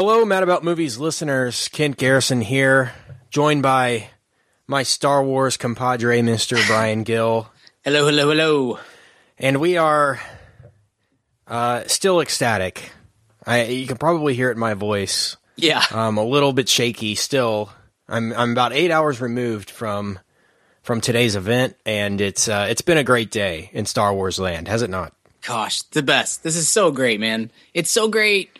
Hello, Mad About Movies listeners. Kent Garrison here, joined by my Star Wars compadre, Mr. Brian Gill. Hello, hello, hello. And we are uh, still ecstatic. I, you can probably hear it in my voice. Yeah. I'm a little bit shaky still. I'm I'm about eight hours removed from from today's event, and it's uh, it's been a great day in Star Wars land, has it not? Gosh, the best. This is so great, man. It's so great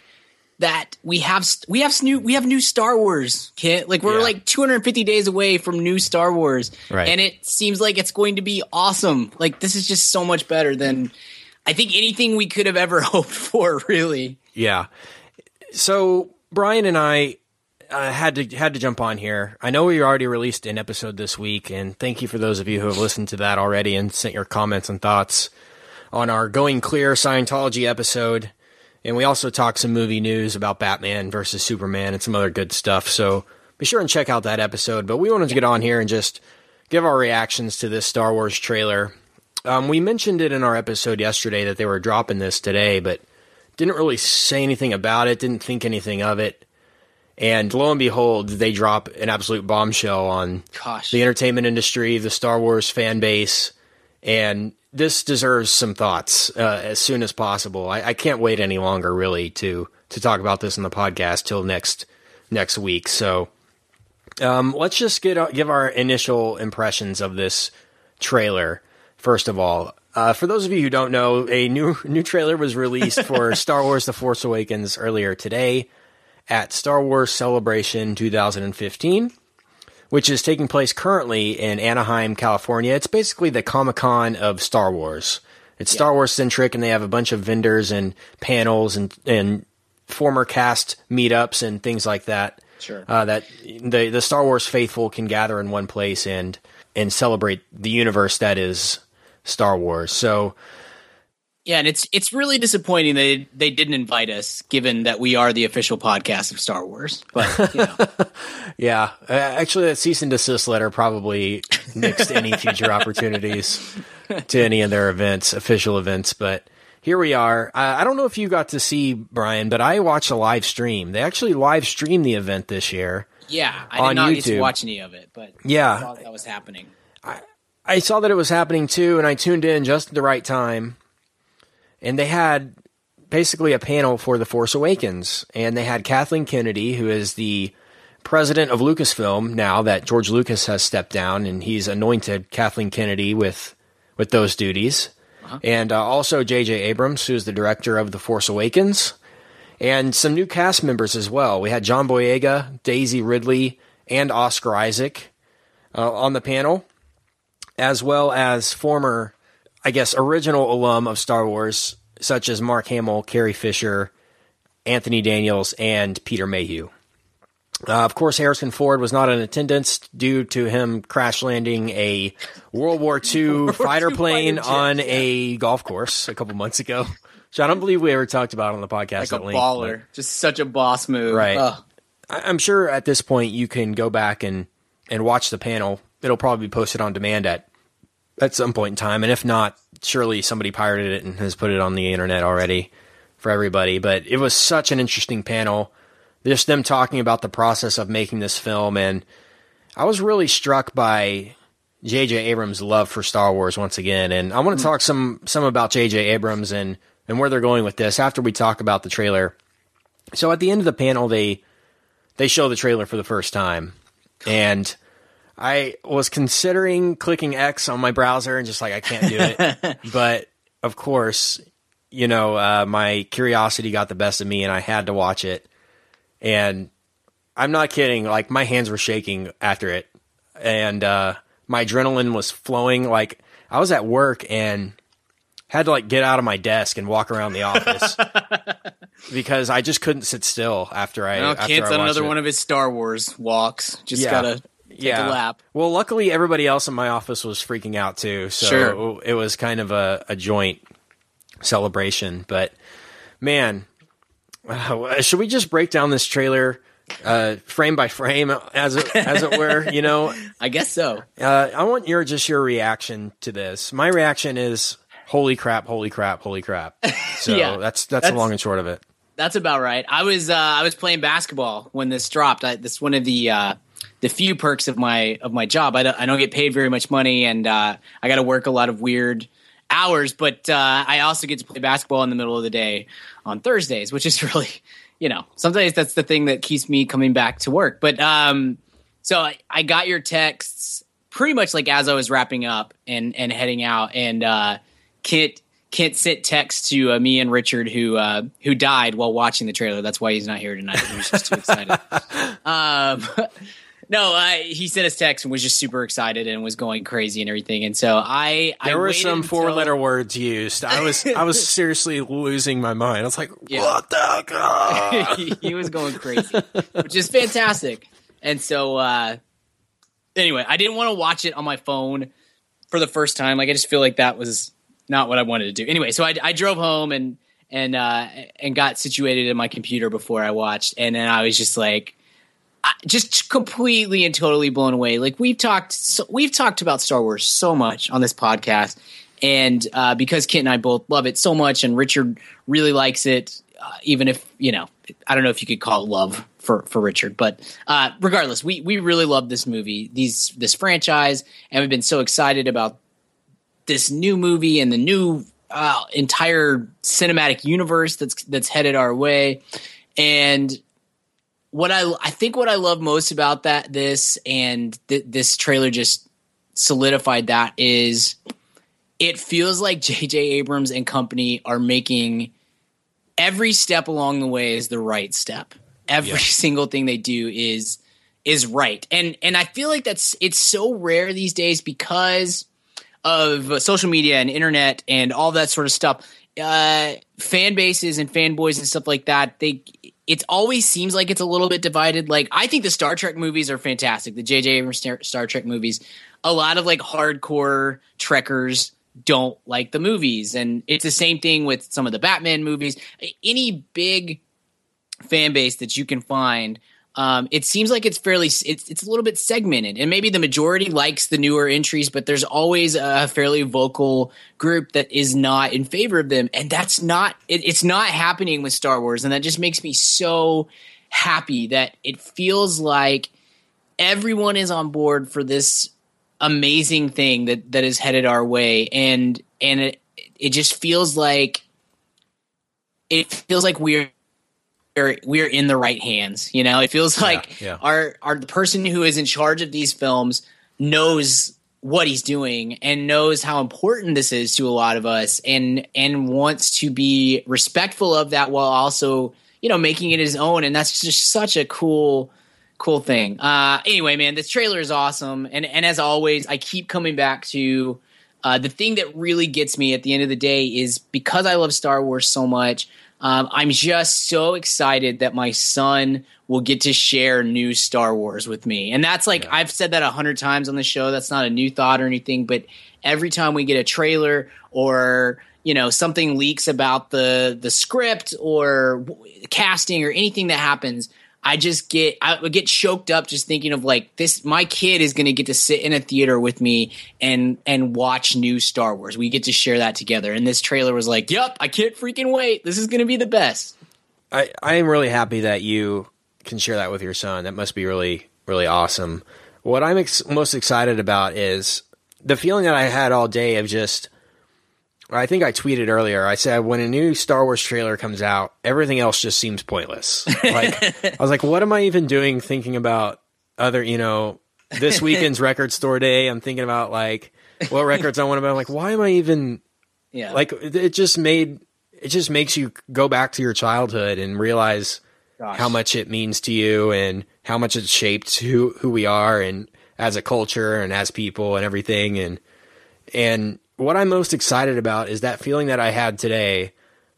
that we have we have new we have new Star Wars kit. Like we're Yeah. like 250 days away from new Star Wars, Right. and it seems like it's going to be awesome. Like this is just so much better than I think anything we could have ever hoped for. Really, Yeah. So Brian and I uh, had to had to jump on here. I know we already released an episode this week, and thank you for those of you who have listened to that already and sent your comments and thoughts on our Going Clear Scientology episode. And we also talked some movie news about Batman versus Superman and some other good stuff. So be sure and check out that episode. But we wanted to get on here and just give our reactions to this Star Wars trailer. Um, we mentioned it in our episode yesterday that they were dropping this today, but didn't really say anything about it, didn't think anything of it. And lo and behold, they drop an absolute bombshell on gosh, the entertainment industry, the Star Wars fan base, and this deserves some thoughts uh, as soon as possible. I, I can't wait any longer, really, to to talk about this in the podcast till next next week. So, um, let's just get give our initial impressions of this trailer. First of all, uh, for those of you who don't know, a new new trailer was released for Star Wars: The Force Awakens earlier today at Star Wars Celebration 2015 which is taking place currently in Anaheim, California. It's basically the Comic Con of Star Wars. It's Star Wars centric, and they have a bunch of vendors and panels and and former cast meetups and things like that. Sure. Uh, that the the Star Wars faithful can gather in one place and and celebrate the universe that is Star Wars. So yeah, and it's it's really disappointing they they didn't invite us, given that we are the official podcast of Star Wars. But you know, yeah, uh, actually, that cease and desist letter probably nixed any future opportunities to any of their events, official events. But here we are. I, I don't know if you got to see Brian, but I watched a live stream. They actually live streamed the event this year. yeah, I On did not get to watch any of it, but Yeah. I thought that was happening. I saw that it was happening too, and I tuned in just at the right time. And they had basically a panel for The Force Awakens, and they had Kathleen Kennedy, who is the president of Lucasfilm now that George Lucas has stepped down, and he's anointed Kathleen Kennedy with with those duties, and uh, also J.J. Abrams, who is the director of The Force Awakens, and some new cast members as well. We had John Boyega, Daisy Ridley, and Oscar Isaac uh, on the panel as well as former, I guess, original alum of Star Wars, such as Mark Hamill, Carrie Fisher, Anthony Daniels, and Peter Mayhew. Uh, of course, Harrison Ford was not in attendance due to him crash landing a World War II fighter II plane jet, on yeah. a golf course a couple months ago. So I don't believe we ever talked about on the podcast. Like a length, baller, just such a boss move. Right. Ugh. I'm sure at this point you can go back and, and watch the panel. It'll probably be posted on demand at at some point in time, and if not, surely somebody pirated it and has put it on the internet already for everybody. But it was such an interesting panel. Just them talking about the process of making this film, and I was really struck by J.J. Abrams' love for Star Wars once again. And I want to mm-hmm. talk some some about J.J. Abrams and and where they're going with this after we talk about the trailer. So at the end of the panel, they they show the trailer for the first time, and I was considering clicking X on my browser and just like I can't do it, but of course, you know, uh, my curiosity got the best of me, and I had to watch it. And I'm not kidding; like my hands were shaking after it, and uh, my adrenaline was flowing. Like I was at work and had to like get out of my desk and walk around the office because I just couldn't sit still after I. Well, after Kent's I on another it. one of his Star Wars walks. Just Yeah. gotta take a lap. Well, luckily everybody else in my office was freaking out too, so Sure. it was kind of a, a joint celebration. But man, uh, should we just break down this trailer uh, frame by frame, as it, as it were? You know, I guess so. uh, I want your just your reaction to this. My reaction is holy crap, holy crap, holy crap. So Yeah, that's that's, the long and short of it. that's about right. I was uh, I was playing basketball when this dropped. I, this one of the uh, the few perks of my of my job. I don't, I don't get paid very much money, and uh, I got to work a lot of weird hours. But uh, I also get to play basketball in the middle of the day on Thursdays, which is really, you know, sometimes that's the thing that keeps me coming back to work. But um, so I, I got your texts pretty much like as I was wrapping up and and heading out, and uh, Kent Kent sent text to uh, me and Richard who uh, who died while watching the trailer. That's why he's not here tonight. He was just too excited. um, no, I, he sent us text and was just super excited and was going crazy and everything. And so I there I were some until- four letter words used. I was I was seriously losing my mind. I was like, Yeah. what the god? he, he was going crazy, which is fantastic. And so, uh, anyway, I didn't want to watch it on my phone for the first time. Like, I just feel like that was not what I wanted to do. Anyway, so I, I drove home and and uh, and got situated in my computer before I watched, and then I was just like. Just completely and totally blown away. Like we've talked, so, we've talked about Star Wars so much on this podcast, and uh, because Kent and I both love it so much, and Richard really likes it, uh, even if you know, I don't know if you could call it love for for Richard, but uh, regardless, we we really love this movie, these this franchise, and we've been so excited about this new movie and the new uh, entire cinematic universe that's that's headed our way, and what I I think what I love most about that this and th- this trailer just solidified that is it feels like J.J. Abrams and company are making every step along the way is the right step. Every Yeah. single thing they do is is right. And and I feel like that's it's so rare these days because of social media and internet and all that sort of stuff. Uh, fan bases and fanboys and stuff like that. They it always seems like it's a little bit divided. Like I think the Star Trek movies are fantastic. The J.J. Abrams Star, Star Trek movies. A lot of like hardcore Trekkers don't like the movies, and it's the same thing with some of the Batman movies. Any big fan base that you can find. Um, it seems like it's fairly it's it's a little bit segmented, and maybe the majority likes the newer entries, but there's always a fairly vocal group that is not in favor of them, and that's not it, it's not happening with Star Wars, and that just makes me so happy that it feels like everyone is on board for this amazing thing that that is headed our way, and and it it just feels like it feels like we're we're we're in the right hands. You know, it feels like yeah. our our the person who is in charge of these films knows what he's doing and knows how important this is to a lot of us and and wants to be respectful of that while also you know making it his own and that's just such a cool cool thing uh anyway man this trailer is awesome and and as always i keep coming back to uh, the thing that really gets me at the end of the day is because I love Star Wars so much, um, I'm just so excited that my son will get to share new Star Wars with me. And that's like, I've said that a hundred times on the show. That's not a new thought or anything, but every time we get a trailer or, you know, something leaks about the, the script or w- casting or anything that happens, I just get I would get choked up just thinking of like this my kid is going to get to sit in a theater with me and and watch new Star Wars. We get to share that together. And this trailer was like, "Yep, I can't freaking wait. This is going to be the best." I, I am really happy that you can share that with your son. That must be really, really awesome. What I'm ex- most excited about is the feeling that I had all day of just. I think I tweeted earlier. I said when a new Star Wars trailer comes out, everything else just seems pointless. Like I was like, what am I even doing? Thinking about other, you know, this weekend's record store day. I'm thinking about like what records I want to buy. I'm like, why am I even Yeah. like it it just made it just makes you go back to your childhood and realize Gosh. how much it means to you and how much it's shaped who who we are and as a culture and as people and everything and and what I'm most excited about is that feeling that I had today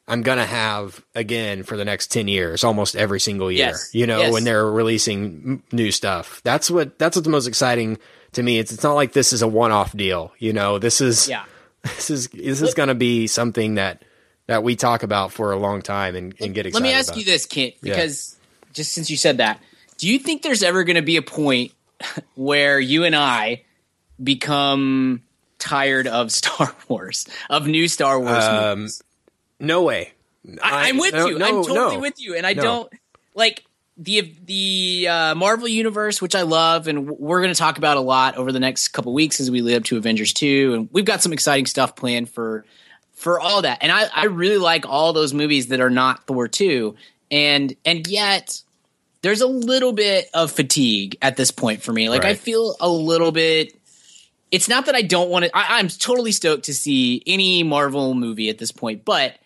I'm gonna have again for the next 10 years almost every single year Yes. you know Yes. when they're releasing new stuff that's what that's what's most exciting to me it's it's not like this is a one-off deal you know this is yeah. this is this is going to be something that that we talk about for a long time and, and get excited. Let me ask about. you this, Kent, Yeah. because just since you said that, do you think there's ever going to be a point where you and I become tired of Star Wars, of new Star Wars Um, movies? No way. I, am with no, you. no, I'm totally no. with you, and I don't like the the uh, Marvel universe, which I love, and we're going to talk about a lot over the next couple weeks as we lead up to Avengers two, and we've got some exciting stuff planned for for all that. And I I really like all those movies that are not Thor two, and and yet there's a little bit of fatigue at this point for me. Like I feel a little bit. It's not that I don't want to. I, I'm totally stoked to see any Marvel movie at this point, but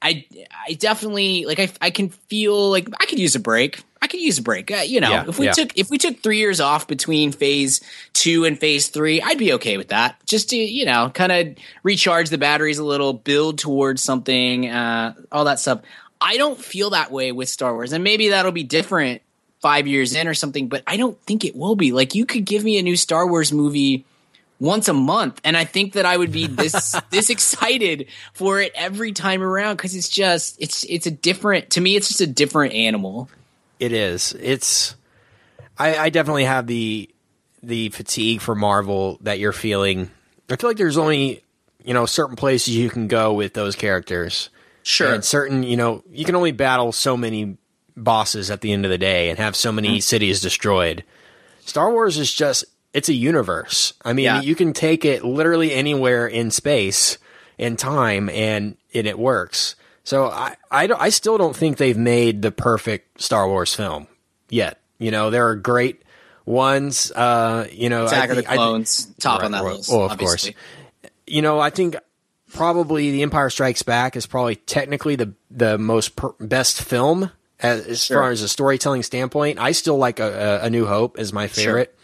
I I definitely like I I can feel like I could use a break. I could use a break. Uh, you know, Yeah, if we yeah. took if we took three years off between phase two and phase three, I'd be okay with that. Just to you know, kind of recharge the batteries a little, build towards something, uh, all that stuff. I don't feel that way with Star Wars, and maybe that'll be different five years in or something. But I don't think it will be. Like you could give me a new Star Wars movie once a month and i think that i would be this this excited for it every time around because it's just it's it's a different to me it's just a different animal It is. It's. I, I definitely have the the fatigue for Marvel that you're feeling. I feel like there's only you know certain places you can go with those characters. sure And certain, you know, you can only battle so many bosses at the end of the day and have so many mm-hmm. cities destroyed. Star Wars is just it's a universe. I mean, Yeah. you can take it literally anywhere in space and time and, and it works. So I, I, don't- I still don't think they've made the perfect Star Wars film yet. You know, there are great ones. Uh, you know, attack I of the think- I clones top on that right. list Oh, of obviously. course. you know, I think probably The Empire Strikes Back is probably technically the the most per- best film as, as Sure. far as a storytelling standpoint. I still like a, a, a New Hope as my favorite, Mm,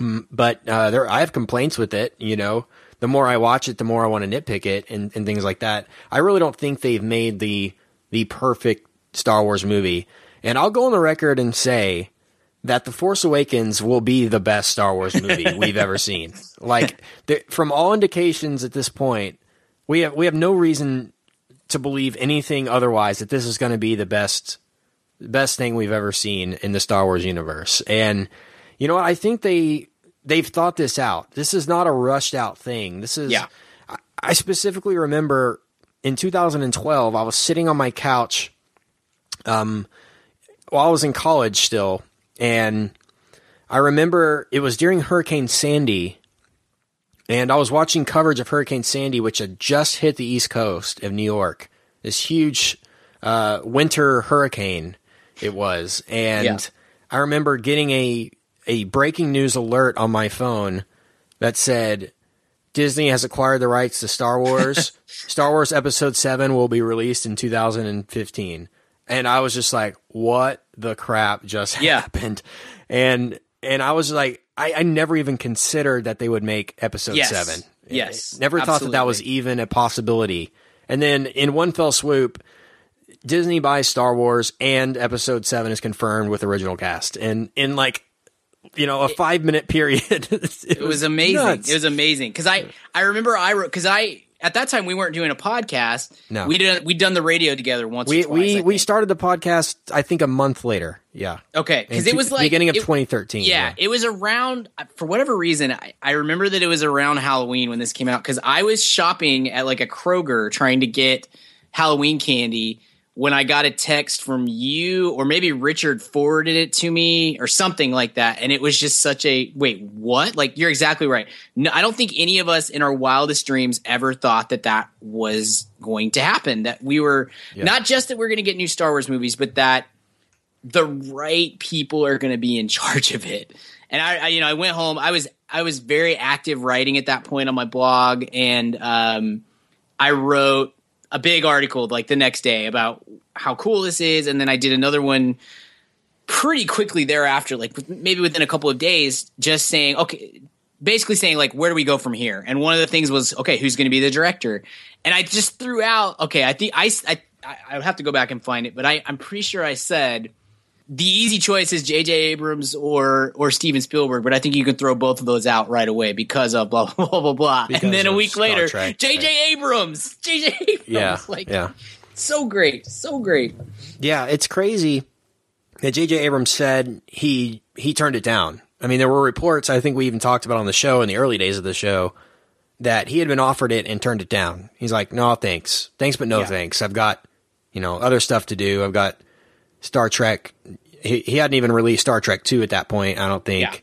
but uh, there I have complaints with it. You know, the more I watch it, the more I want to nitpick it and, and things like that. I really don't think they've made the the perfect Star Wars movie, and I'll go on the record and say that The Force Awakens will be the best Star Wars movie we've ever seen. Like the, from all indications at this point, we have we have no reason to believe anything otherwise that this is going to be the best best thing we've ever seen in the Star Wars universe. And you know what? I think they they've thought this out. This is not a rushed out thing. This is Yeah. I, I specifically remember in 2012 I was sitting on my couch um while I was in college still and I remember it was during Hurricane Sandy and I was watching coverage of Hurricane Sandy, which had just hit the east coast of New York. This huge uh, winter hurricane it was, and Yeah. I remember getting a a breaking news alert on my phone that said Disney has acquired the rights to Star Wars. Star Wars Episode Seven will be released in 2015, and I was just like, "What the crap just Yeah. happened?" And and I was like, I, I never even considered that they would make Episode Yes. Seven. Yes. never thought that that was even a possibility. And then in one fell swoop, Disney buys Star Wars and Episode Seven is confirmed with original cast, and in like you know a five minute period, it, it was amazing nuts. it was amazing because i i remember i wrote because i at that time we weren't doing a podcast No. we did we'd done the radio together once we twice, we we started the podcast I think a month later. Yeah, okay because it was like beginning of it- 2013. Yeah, it was around for whatever reason. I, I remember that it was around Halloween when this came out because I was shopping at like a Kroger trying to get Halloween candy when I got a text from you or maybe Richard forwarded it to me or something like that, and it was just such a wait, what? Like you're exactly right. No, I don't think any of us in our wildest dreams ever thought that that was going to happen. That we were not just that we're going to get new Star Wars movies, but that the right people are going to be in charge of it. And I, I, you know, I went home. I was, I was very active writing at that point on my blog, and um, I wrote a big article like the next day about how cool this is, and then I did another one pretty quickly thereafter, like maybe within a couple of days, just saying, okay, basically saying like, where do we go from here? And one of the things was, okay, who's going to be the director? And I just threw out, okay, I think i i would have to go back and find it, but I, I'm pretty sure I said the easy choice is J.J. Abrams or or Steven Spielberg, but I think you can throw both of those out right away because of blah blah blah blah blah. Because and then a week Star later, J.J. right. Abrams, J.J. Abrams, yeah, like yeah. so great, so great. Yeah, it's crazy that J.J. Abrams said he he turned it down. I mean, there were reports. I think we even talked about on the show in the early days of the show that he had been offered it and turned it down. He's like, "No, thanks, thanks, but no Yeah. thanks. I've got you know other stuff to do. I've got Star Trek. He, he hadn't even released Star Trek two at that point, I don't think,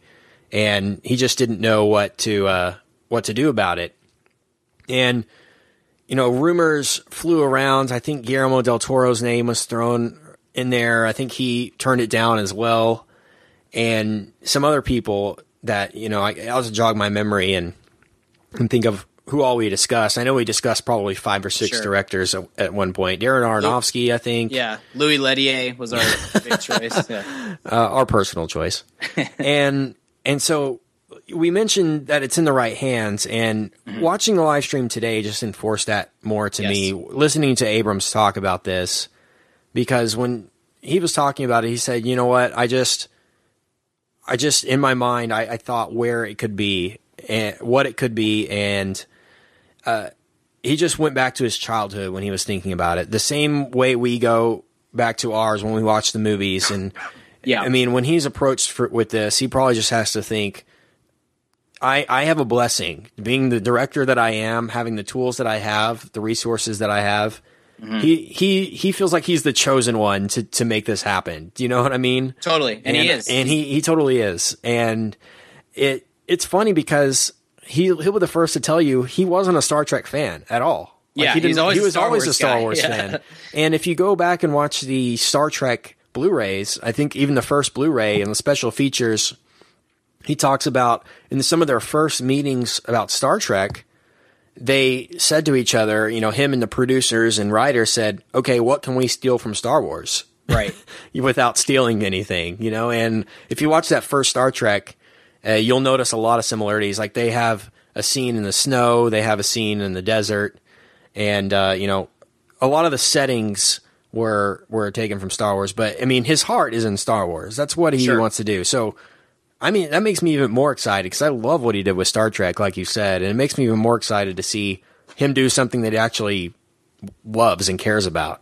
and he just didn't know what to uh, what to do about it. And you know, rumors flew around. I think Guillermo del Toro's name was thrown in there. I think he turned it down as well, and some other people that you know. I, I'll just jog my memory and and think of who all we discussed. I know we discussed probably five or six Sure. directors at, at one point. Darren Aronofsky, I think, Yeah, Louis Leterrier was our big choice. Yeah. uh, our personal choice, and and so we mentioned that it's in the right hands. And watching the live stream today just enforced that more to me. Listening to Abrams talk about this, because when he was talking about it, he said, "You know what? I just, I just in my mind, I, I thought where it could be and what it could be, and." Uh, he just went back to his childhood when he was thinking about it. The same way we go back to ours when we watch the movies. And Yeah. I mean, when he's approached for, with this, he probably just has to think, I, I have a blessing being the director that I am, having the tools that I have, the resources that I have. He, he, he feels like he's the chosen one to, to make this happen. Do you know what I mean? Totally, and, he is. and he he totally is, and it it's funny because he he'll be the first to tell you he wasn't a Star Trek fan at all. Yeah, he, didn't- always he was always a Star guy. Wars Yeah. fan. And if you go back and watch the Star Trek Blu-rays, I think even the first Blu-ray and the special features, he talks about in some of their first meetings about Star Trek they said to each other, you know, him and the producers and writers said, okay, what can we steal from Star Wars? right. without stealing anything, you know. And if you watch that first Star Trek, uh, you'll notice a lot of similarities. Like they have a scene in the snow, they have a scene in the desert, and uh, you know, a lot of the settings were were taken from Star Wars. But I mean, his heart is in Star Wars. That's what he Sure. wants to do. So. I mean, that makes me even more excited because I love what he did with Star Trek, like you said, and it makes me even more excited to see him do something that he actually loves and cares about.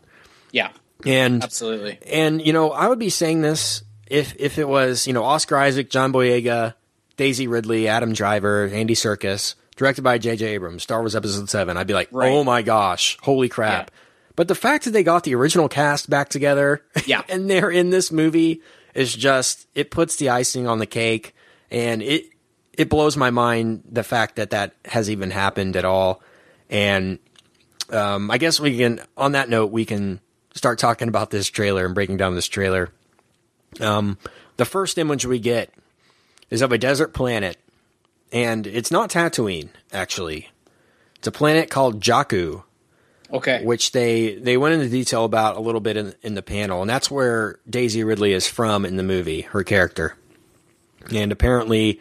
Yeah. And Absolutely. and you know, I would be saying this if if it was you know Oscar Isaac, John Boyega, Daisy Ridley, Adam Driver, Andy Serkis, directed by J.J. Abrams, Star Wars Episode Seven. I'd be like, Right. oh my gosh, holy crap! Yeah. But the fact that they got the original cast back together, Yeah. and they're in this movie is just it puts the icing on the cake, and it it blows my mind the fact that that has even happened at all, and um, I guess we can. On that note, we can start talking about this trailer and breaking down this trailer. Um, the first image we get is of a desert planet, and it's not Tatooine. Actually, it's a planet called Jakku, Okay. which they they went into detail about a little bit in, in the panel, and that's where Daisy Ridley is from in the movie, her character. And apparently,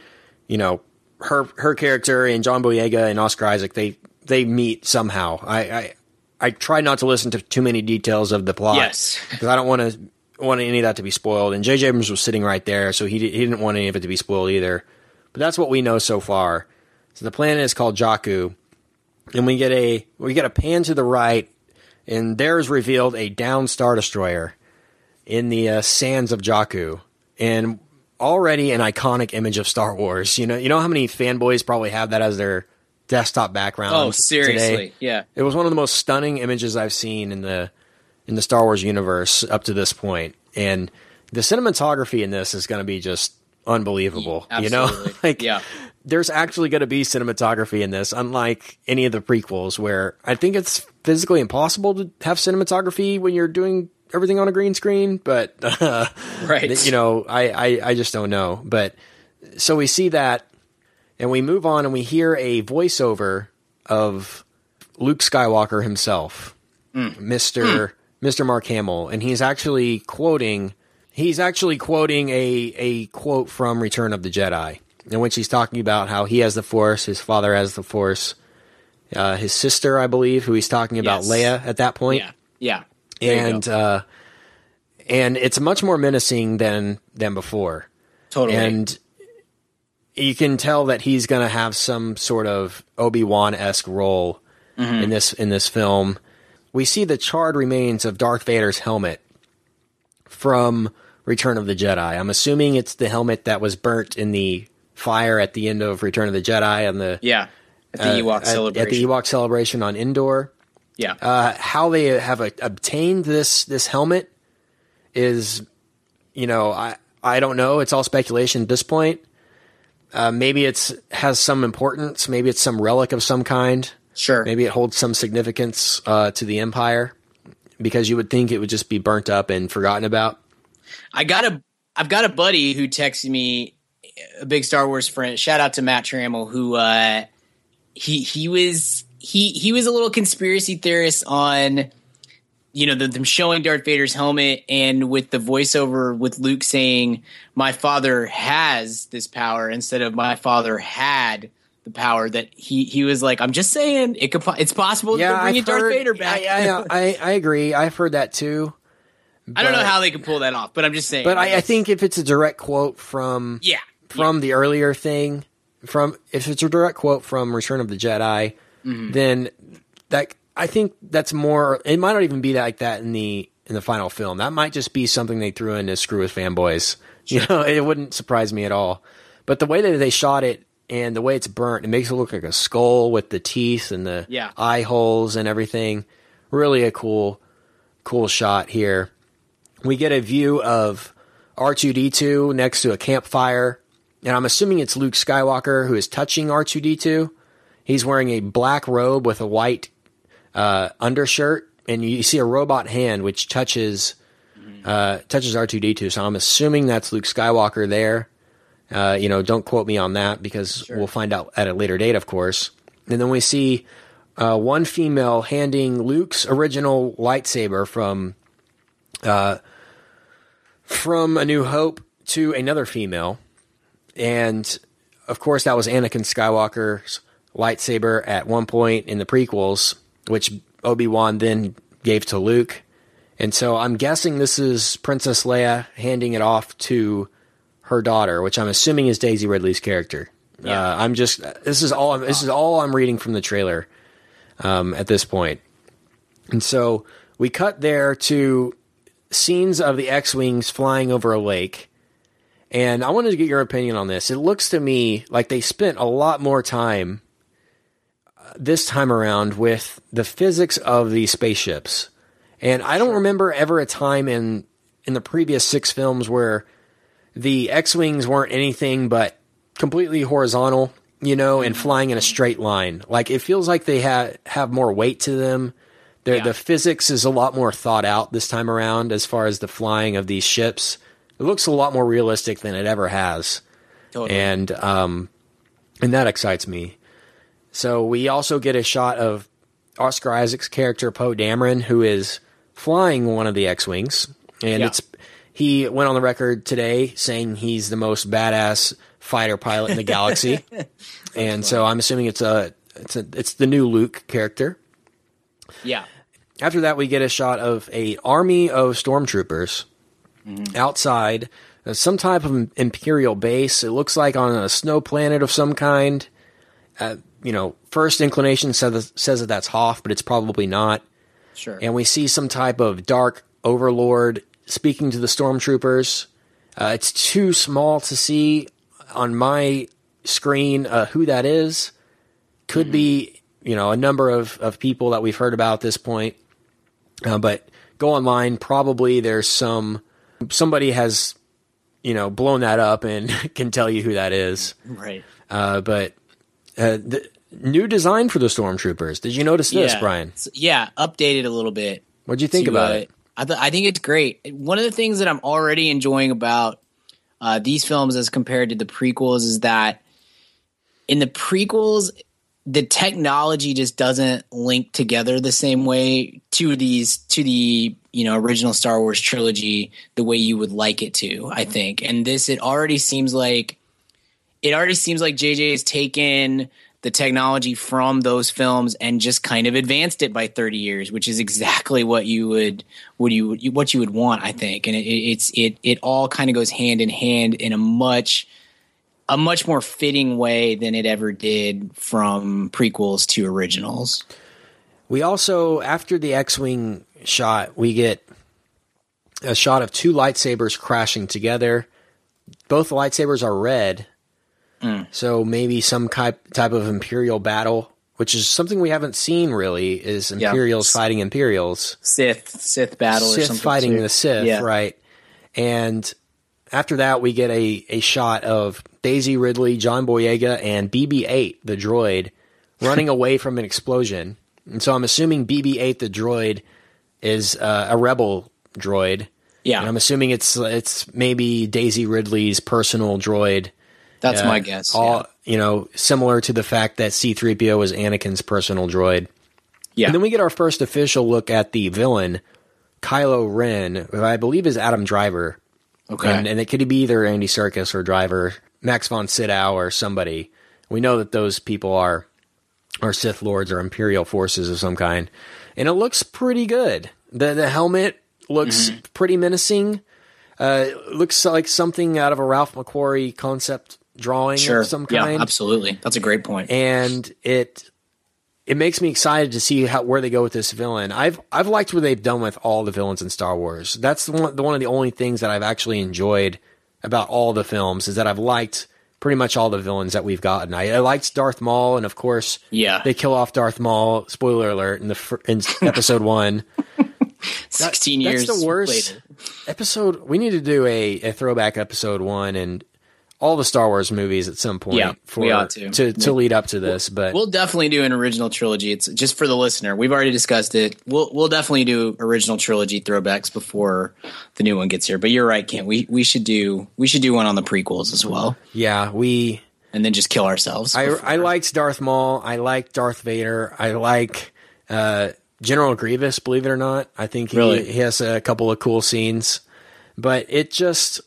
you know, her her character and John Boyega and Oscar Isaac they they meet somehow. I I, I try not to listen to too many details of the plot Yes. because I don't want to want any of that to be spoiled. And J.J. Abrams was sitting right there, so he he didn't want any of it to be spoiled either. But that's what we know so far. So the planet is called Jakku, and we get a we get a pan to the right, and there is revealed a down star destroyer in the uh, sands of Jakku, and already an iconic image of Star Wars. You know, you know how many fanboys probably have that as their desktop background. Oh, seriously. today? Yeah. It was one of the most stunning images I've seen in the in the Star Wars universe up to this point, and the cinematography in this is going to be just unbelievable. You know, like Yeah. there's actually going to be cinematography in this, unlike any of the prequels, where I think it's physically impossible to have cinematography when you're doing everything on a green screen. But uh, Right. you know, I, I I just don't know. But so we see that, and we move on, and we hear a voiceover of Luke Skywalker himself, Mister Mister Mark Hamill, and he's actually quoting. He's actually quoting a a quote from Return of the Jedi, in which he's talking about how he has the Force, his father has the Force, uh, his sister, I believe, who he's talking about Yes. Leia at that point Yeah. Yeah. And uh, and it's much more menacing than than before. totally. And you can tell that he's going to have some sort of Obi Wan esque role Mm-hmm. in this in this film. We see the charred remains of Darth Vader's helmet from Return of the Jedi. I'm assuming it's the helmet that was burnt in the fire at the end of Return of the Jedi and the yeah. At the uh, Ewok at- celebration. At the Ewok celebration on Endor. Yeah. Uh, how they have uh, obtained this this helmet is, you know, I I don't know. It's all speculation at this point. Uh, maybe it's has some importance. Maybe it's some relic of some kind. Sure. Maybe it holds some significance uh, to the Empire, because you would think it would just be burnt up and forgotten about. I got a I've got a buddy who texted me a big Star Wars friend. Shout out to Matt Trammell who uh he he was he he was a little conspiracy theorist on you know the, them showing Darth Vader's helmet and with the voiceover with Luke saying my father has this power instead of my father had the power that he he was like I'm just saying it could it's possible to bring I've Darth heard- Vader back. I, I, I, I agree. I've heard that too. I don't know how they could pull that off, but I'm just saying. But I, I think if it's a direct quote from yeah, from the earlier thing, from if it's a direct quote from Return of the Jedi, Mm-hmm. then that I think that's more. It might not even be like that in the in the final film. That might just be something they threw in to screw with fanboys. You know, it wouldn't surprise me at all. But the way that they shot it and the way it's burnt, it makes it look like a skull with the teeth and the Yeah. eye holes and everything. Really a cool, cool shot here. We get a view of R2D2 next to a campfire, and I'm assuming it's Luke Skywalker who is touching R2D2. He's wearing a black robe with a white uh, undershirt, and you see a robot hand which touches uh, touches R2D2. So I'm assuming that's Luke Skywalker there. Uh, you know, don't quote me on that because we'll find out at a later date, of course. And then we see uh, one female handing Luke's original lightsaber from uh, from A New Hope to another female, and of course that was Anakin Skywalker's lightsaber at one point in the prequels, which Obi Wan then gave to Luke. And so I'm guessing this is Princess Leia handing it off to her daughter, which I'm assuming is Daisy Ridley's character. Yeah. Uh, I'm just this is all this is all I'm reading from the trailer um, at this point. And so we cut there to scenes of the X-wings flying over a lake. And I wanted to get your opinion on this. It looks to me like they spent a lot more time uh, this time around with the physics of these spaceships. And I don't remember ever a time in in the previous 6 films where the X-wings weren't anything but completely horizontal, you know, and flying in a straight line. Like it feels like they have have more weight to them. The Yeah. the physics is a lot more thought out this time around as far as the flying of these ships. It looks a lot more realistic than it ever has, Totally. and um, and that excites me. So we also get a shot of Oscar Isaac's character Poe Dameron, who is flying one of the X-wings, and Yeah. it's he went on the record today saying he's the most badass fighter pilot in the galaxy, and so I'm assuming it's a it's a it's the new Luke character. yeah. After that, we get a shot of a army of stormtroopers outside uh, some type of imperial base. It looks like on a snow planet of some kind. Uh, you know, first inclination says says that that's Hoth, but it's probably not. Sure. And we see some type of dark overlord speaking to the stormtroopers. Uh, it's too small to see on my screen uh, who that is. Could be, you know, a number of, of people that we've heard about at this point. Uh, but go online. Probably there's some somebody has, you know, blown that up and can tell you who that is. right. Uh, but uh, the new design for the stormtroopers. Did you notice this, yeah. Brian? Yeah, updated a little bit. What'd you think to, about uh, it? I, th- I think it's great. One of the things that I'm already enjoying about uh, these films as compared to the prequels is that in the prequels, the technology just doesn't link together the same way to these to the you know original Star Wars trilogy the way you would like it to. I think, and this it already seems like it already seems like JJ has taken the technology from those films and just kind of advanced it by 30 years, which is exactly what you would what you what you would want, I think. And it, it's it it all kind of goes hand in hand in a much a much more fitting way than it ever did from prequels to originals. We also, after the X-wing shot, we get a shot of two lightsabers crashing together. Both lightsabers are red, so maybe some type type of imperial battle which is something we haven't seen really, is Yeah. Imperials fighting Imperials. Sith Sith battle or Sith fighting too. the Sith, Yeah. right? And after that, we get a, a shot of Daisy Ridley, John Boyega, and BB-8, the droid, running away from an explosion. And so I'm assuming BB-8, the droid, is uh, a rebel droid. Yeah, And I'm assuming it's it's maybe Daisy Ridley's personal droid. That's Uh, my guess. All you know, similar to the fact that C-3PO was Anakin's personal droid. yeah, And then we get our first official look at the villain, Kylo Ren, who I believe is Adam Driver. okay. And, and it could be either Andy Serkis or Driver, Max von Sydow or somebody. We know that those people are are Sith Lords or Imperial forces of some kind. And it looks pretty good. The the helmet looks Mm-hmm. pretty menacing. Uh, it looks like something out of a Ralph McQuarrie concept drawing sure. of some kind Yeah, absolutely. That's a great point. and it it makes me excited to see how where they go with this villain. I've I've liked what they've done with all the villains in Star Wars. That's the one the one of the only things that I've actually enjoyed about all the films is that I've liked pretty much all the villains that we've gotten. I, I liked Darth Maul, and of course, Yeah. they kill off Darth Maul. Spoiler alert in the fir- in episode one. Sixteen That's years the worst later. episode. We need to do a, a throwback episode one and all the Star Wars movies at some point Yeah, for we ought to. to, to lead up to this. But We'll definitely do an original trilogy. It's just for the listener. We've already discussed it. We'll we'll definitely do original trilogy throwbacks before the new one gets here. But you're right, Kent. We we should do we should do one on the prequels as well, yeah, we and then just kill ourselves. I, before. I liked Darth Maul. I liked Darth Vader. I like uh, General Grievous. Believe it or not, I think he, Really? he has a couple of cool scenes. But it just,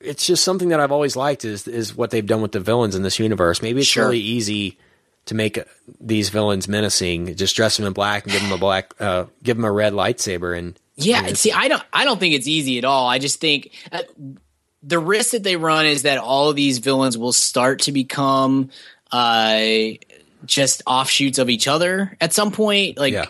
it's just something that I've always liked is is what they've done with the villains in this universe. Maybe it's Sure. really easy to make these villains menacing. Just dress them in black and give them a black, uh, give them a red lightsaber, and Yeah, see, I don't, I don't think it's easy at all. I just think uh, the risk that they run is that all of these villains will start to become uh, just offshoots of each other at some point. Like Yeah.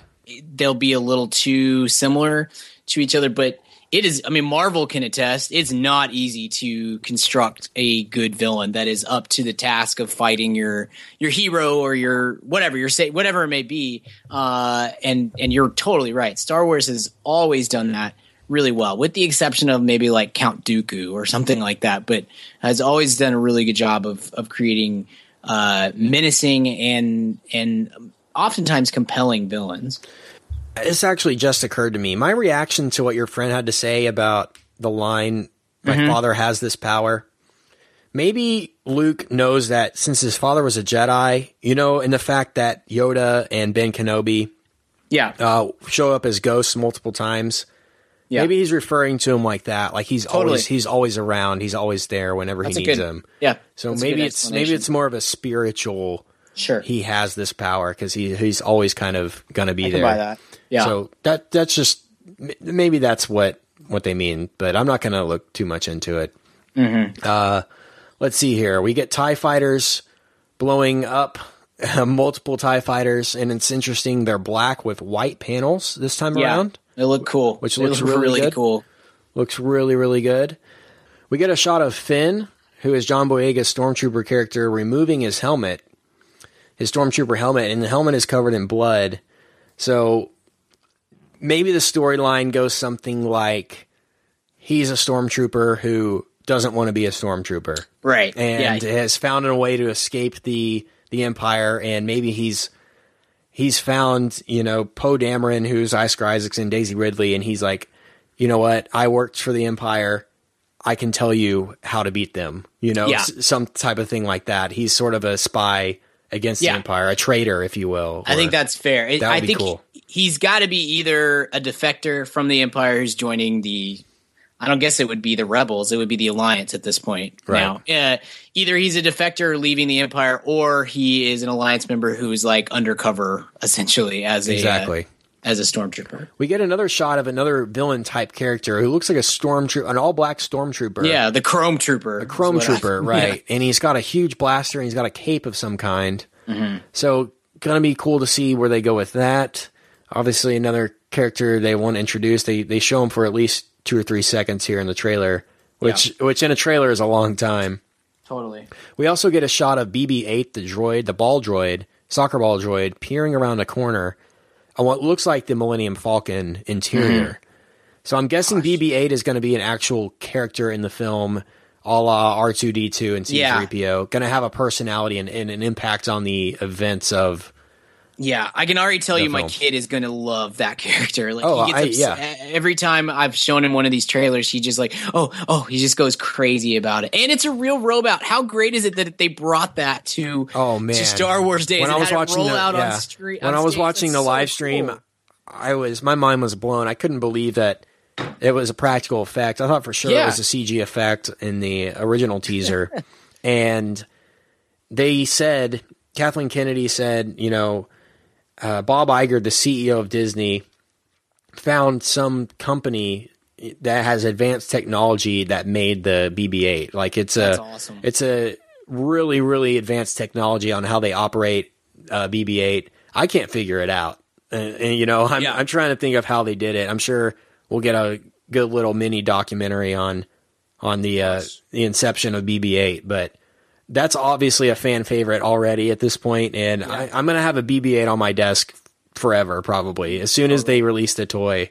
they'll be a little too similar to each other, but. It is. I mean, Marvel can attest. It's not easy to construct a good villain that is up to the task of fighting your your hero or your whatever your say whatever it may be. Uh, and and you're totally right. Star Wars has always done that really well, with the exception of maybe like Count Dooku or something like that. But has always done a really good job of of creating uh, menacing and and oftentimes compelling villains. This actually just occurred to me. My reaction to what your friend had to say about the line, my Mm-hmm. father has this power. Maybe Luke knows that since his father was a Jedi, you know, and the fact that Yoda and Ben Kenobi Yeah, uh, show up as ghosts multiple times. yeah. Maybe he's referring to him like that, like he's Totally. always he's always around, he's always there whenever That's he needs good- him. Yeah. So maybe it's maybe it's more of a spiritual. Sure. He has this power because he he's always kind of gonna be there. buy that. Yeah. So that that's just maybe that's what what they mean, but I'm not going to look too much into it. Mm-hmm. Uh, let's see here. We get Tie fighters blowing up multiple Tie fighters, and it's interesting. They're black with white panels this time yeah. around. They look cool. Which They looks look really good. cool. Looks really really good. We get a shot of Finn, who is John Boyega's stormtrooper character, removing his helmet, his stormtrooper helmet, and the helmet is covered in blood. So maybe the storyline goes something like he's a stormtrooper who doesn't want to be a stormtrooper Right. and yeah. has found a way to escape the the empire and maybe he's he's found you know Poe Dameron who's Oscar Isaacs and Daisy Ridley and he's like you know what I worked for the empire I can tell you how to beat them you know Yeah. s- some type of thing like that he's sort of a spy against Yeah. the empire a traitor if you will I think that's fair. It- That would I think cool. he's got to be either a defector from the Empire who's joining the. I don't guess it would be the rebels. It would be the alliance at this point. Right. Now, uh, either he's a defector leaving the Empire, or he is an alliance member who's like undercover, essentially as a exactly uh, as a stormtrooper. we get another shot of another villain type character who looks like a stormtrooper an all black stormtrooper Yeah, the Chrome Trooper. a chrome what I- trooper, right? And he's got a huge blaster and he's got a cape of some kind. Mm-hmm. So gonna be cool to see where they go with that. Obviously, another character they want to introduce. They they show him for at least two or three seconds here in the trailer, which which in a trailer is a long time. Totally. We also get a shot of BB-8, the droid, the ball droid, soccer ball droid peering around a corner on what looks like the Millennium Falcon interior. Mm-hmm. So I'm guessing BB-8 is going to be an actual character in the film, a la R2D2 and C3PO, going to have a personality and, and an impact on the events of. Yeah, I can already tell you my kid is going to love that character. Like Oh, he I- gets upset. every time I've shown him one of these trailers, he just like, "Oh, oh," he just goes crazy about it. And it's a real robot. How great is it that they brought that to Oh man! to Star Wars days When I was watching the, out yeah. on street when I was stage? watching the so live stream, cool. I was my mind was blown. I couldn't believe that it was a practical effect. I thought for sure Yeah. it was a CG effect in the original teaser, and they said Kathleen Kennedy said, you know, uh, Bob Iger, the CEO of Disney, found some company that has advanced technology that made the BB-8. Like it's That's a awesome. it's a really really advanced technology on how they operate uh, BB-8. I can't figure it out, and, and, you know I'm Yeah. I'm trying to think of how they did it. I'm sure we'll get a good little mini documentary on on the uh, the inception of BB-8, but that's obviously a fan favorite already at this point, and I, I'm gonna have a BB-8 on my desk forever, probably. As soon as they release the toy,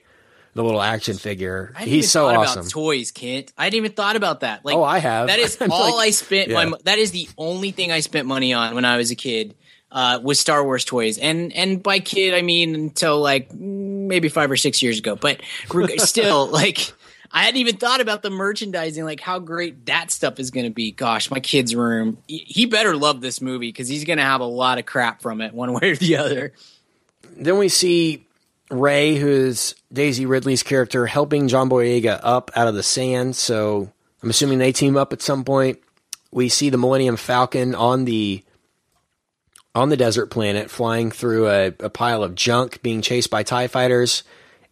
the little action figure, he's so awesome. About toys, Kent. I didn't even thought about that. Like, Oh, I have. That is all like- I spent. yeah. My that is the only thing I spent money on when I was a kid. Uh, was Star Wars toys, and and by kid I mean until like maybe five or six years ago. But still, like I hadn't even thought about the merchandising, like how great that stuff is going to be. Gosh, my kid's room. He, better love this movie because he's going to have a lot of crap from it, one way or the other. then we see Rey, who's Daisy Ridley's character, helping John Boyega up out of the sand. So I'm assuming they team up at some point. We see the Millennium Falcon on the on the desert planet, flying through a, a pile of junk, being chased by Tie fighters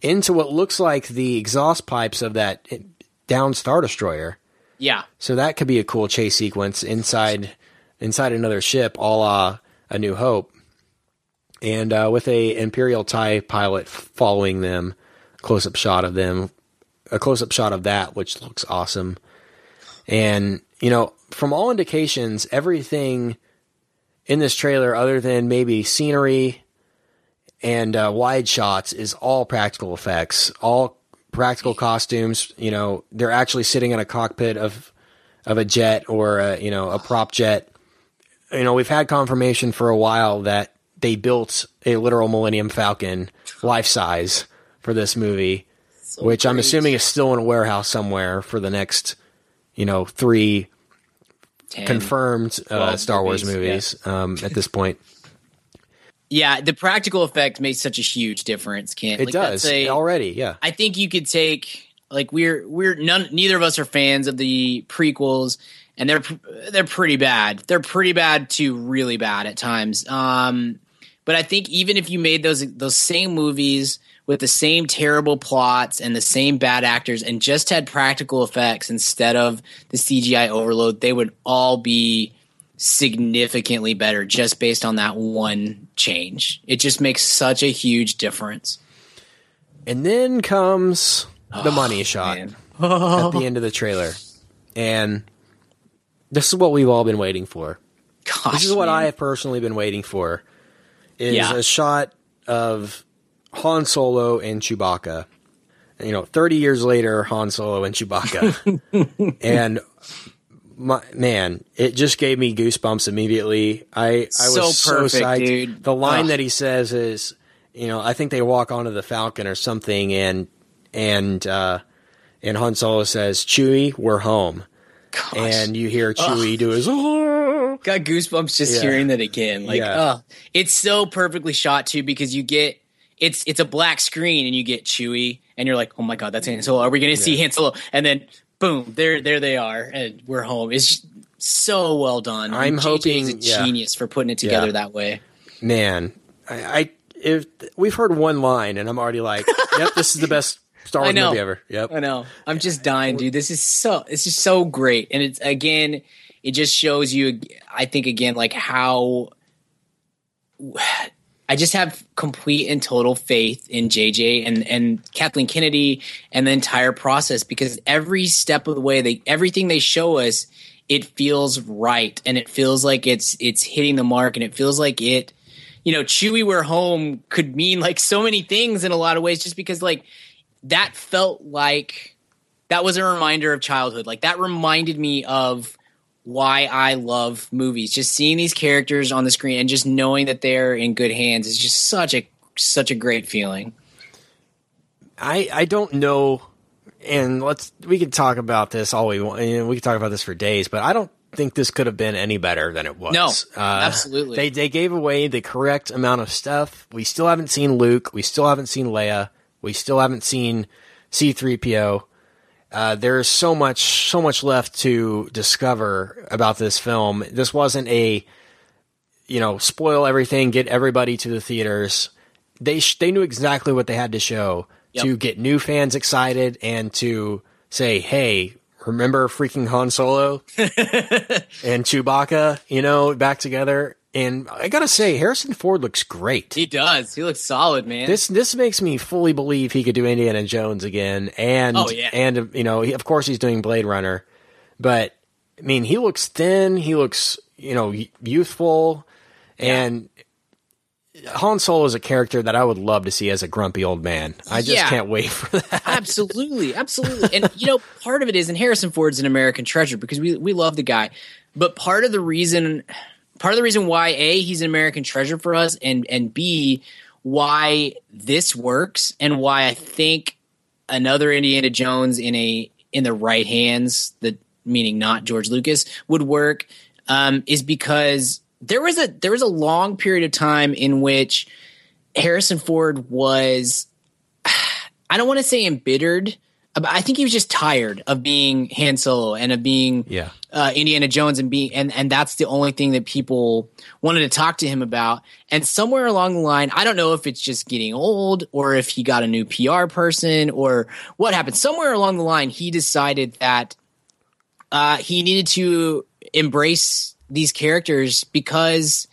into what looks like the exhaust pipes of that down Star Destroyer. Yeah, So that could be a cool chase sequence inside inside another ship, a la A New Hope, and uh, with a Imperial Tie pilot following them, close up shot of them, a close up shot of that, which looks awesome. And you know, from all indications, everything in this trailer, other than maybe scenery and uh, wide shots, is all practical effects, all practical costumes. You know, they're actually sitting in a cockpit of of a jet or a, you know a prop jet. You know, we've had confirmation for a while that they built a literal Millennium Falcon life size for this movie, which I'm assuming is still in a warehouse somewhere for the next, you know, three Ten. confirmed uh, 12 Star Wars movies, movies um, at this point. Yeah, the practical effect makes such a huge difference, Kent. It Like, does a- already, yeah. I think you could take like we're we're none neither of us are fans of the prequels and they're they're pretty bad. They're pretty bad to really bad at times. Um but I think even if you made those those same movies with the same terrible plots and the same bad actors and just had practical effects instead of the CGI overload, they would all be significantly better just based on that one change. It just makes such a huge difference. And then comes the oh, money shot man. at the end of the trailer. And this is what we've all been waiting for. Gosh, This is what man. I have personally been waiting for. Is Yeah. a shot of Han Solo and Chewbacca. You know, 30 years later, Han Solo and Chewbacca. and my, man, it just gave me goosebumps immediately. I, I was So so, perfect, psyched. dude. The line Ugh. that he says is, you know, I think they walk onto the Falcon or something, and and uh, and Han Solo says, "Chewie, we're home." Gosh. And you hear Chewie do his, "Oh." got goosebumps just Yeah. hearing that again. Like, Yeah. oh, it's so perfectly shot too because you get it's it's a black screen and you get Chewie and you're like, oh my god, that's Han Solo. Are we going to see Han Solo? And then boom, there there they are, and we're home. It's so well done. I'm JJ is hoping- a yeah. genius for putting it together Yeah. that way. man, I, I if we've heard one line and I'm already like, yep, this is the best Star I Wars know. movie ever. Yep. I know. I'm just dying, dude. This is so. It's just so great, and it's again. It just shows you. I think again, like how. I just have complete and total faith in JJ and and Kathleen Kennedy and the entire process because every step of the way, they everything they show us, it feels right and it feels like it's it's hitting the mark and it feels like it you know, Chewie We're Home could mean like so many things in a lot of ways, just because like that felt like that was a reminder of childhood. Like that reminded me of why I love movies. Just seeing these characters on the screen and just knowing that they're in good hands is just such a such a great feeling. I I don't know, and let's we could talk about this all we want. We could talk about this for days, but I don't think this could have been any better than it was. No, uh, absolutely. They they gave away the correct amount of stuff. We still haven't seen Luke. We still haven't seen Leia. We still haven't seen C three PO. Uh, there's so much so much left to discover about this film. This wasn't a you know spoil everything, get everybody to the theaters. They sh- they knew exactly what they had to show yep. to get new fans excited and to say, hey, remember freaking Han Solo and Chewbacca, you know, back together. And I gotta say, Harrison Ford looks great. He does. He looks solid, man. This this makes me fully believe he could do Indiana Jones again. And oh, yeah. and you know, he, of course, he's doing Blade Runner, but I mean, he looks thin. He looks you know youthful, and Han Solo is a character that I would love to see as a grumpy old man. I just yeah, can't wait for that. Absolutely, absolutely. and you know, part of it is, and Harrison Ford's an American treasure because we we love the guy. But part of the reason, part of the reason why a he's an American treasure for us, and and b why this works, and why I think another Indiana Jones in a in the right hands, that meaning not George Lucas, would work, um, is because there was a there was a long period of time in which Harrison Ford was I don't want to say embittered. I think he was just tired of being Han Solo and of being yeah. uh, Indiana Jones and being and and that's the only thing that people wanted to talk to him about. And somewhere along the line, I don't know if it's just getting old or if he got a new PR person or what happened. Somewhere along the line, he decided that uh, he needed to embrace these characters because